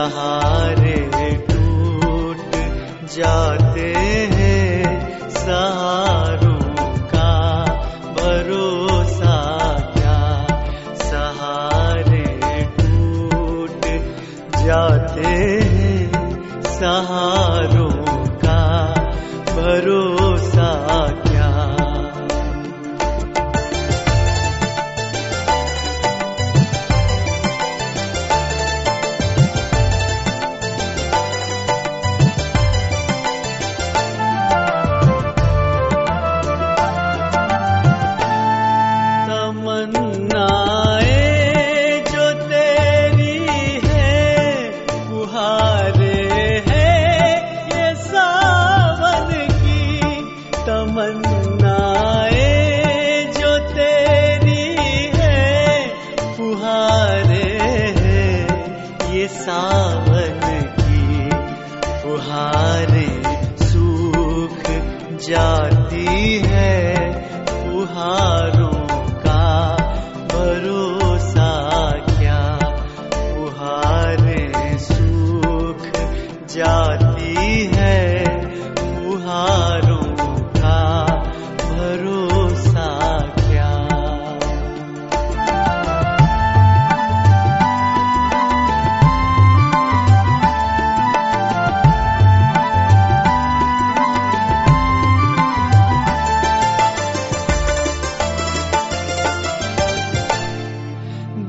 सहारे टूट जाते हैं सहारों का भरोसा क्या? सहारे टूट जाते हैं सहारों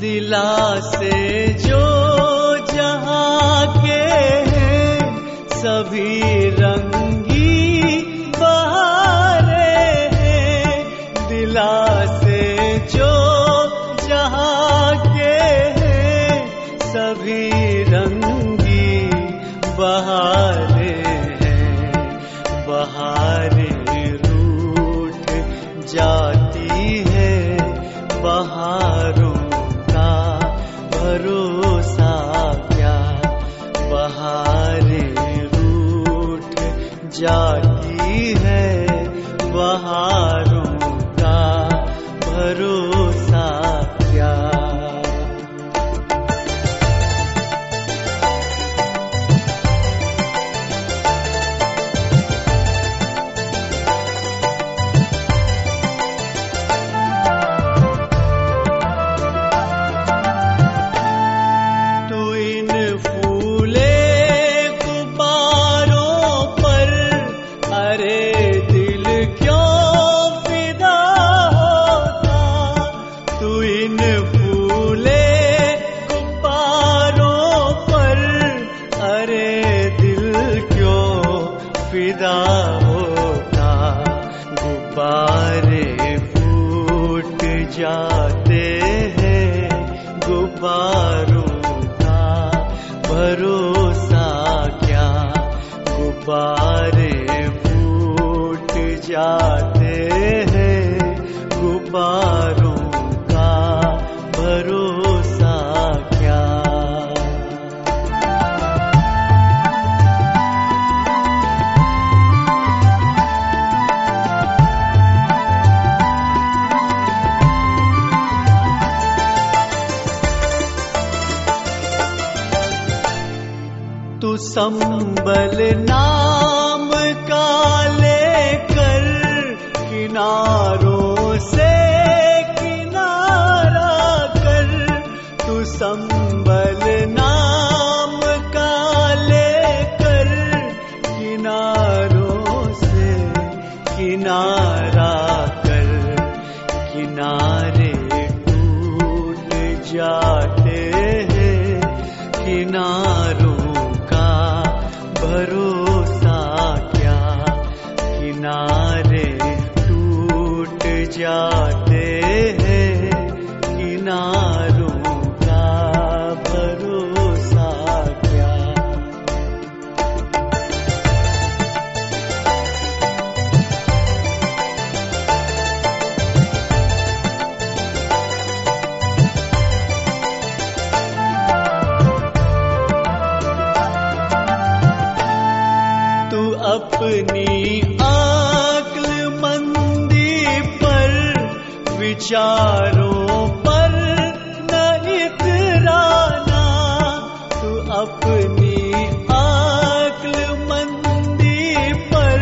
दिलासे जो जहाँ के हैं, सभी रंगी बहारे हैं। दिलासे जो जहाँ के हैं, सभी रंगी बहारे हैं। बहारे रूठ जाती है, बहारों जाते हैं गुब्बारों का भरोसा क्या? गुब्बारे फूट जाते हैं गुब्बारों संबल नाम का लेकर किनारों से किनारा कर तू संबल नाम का लेकर किनारों से किनारा कर, किनारे जाते हैं किनारों विचारों पर न इतराना तू अपनी आकल मंदी पर,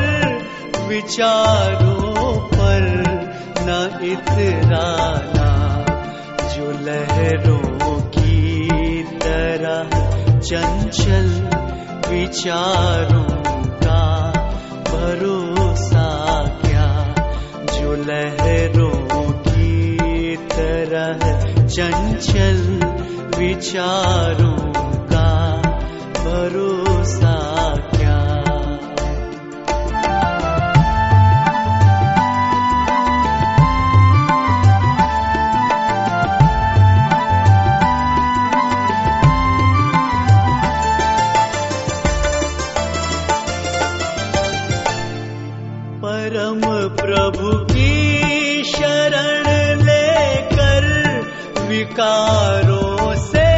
विचारों पर न इतराना। जो लहरों की तरह चंचल विचारों का भरोसा क्या? जो लहरों चंचल विचारों का भरोसा क्या परम प्रभु की शरण विकारों से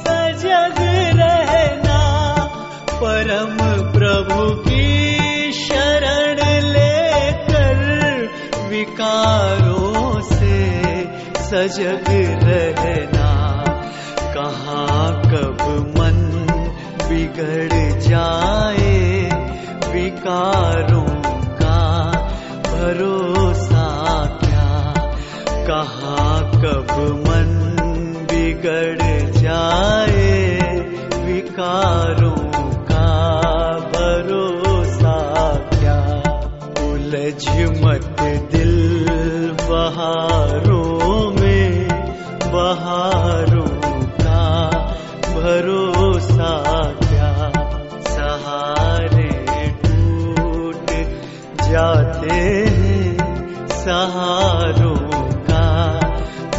सजग रहना, परम प्रभु की शरण लेकर विकारों से सजग रहना। कहाँ कब मन बिगड़ जाए विकारों का, भरोसा क्या? कहाँ कब मन बिगड़ जाए, विकारों का भरोसा क्या? उलझ मत दिल बहारों में, बहारों का भरोसा क्या? सहारे टूट जाते हैं, सहारों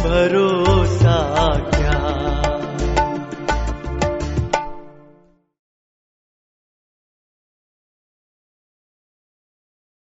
भरो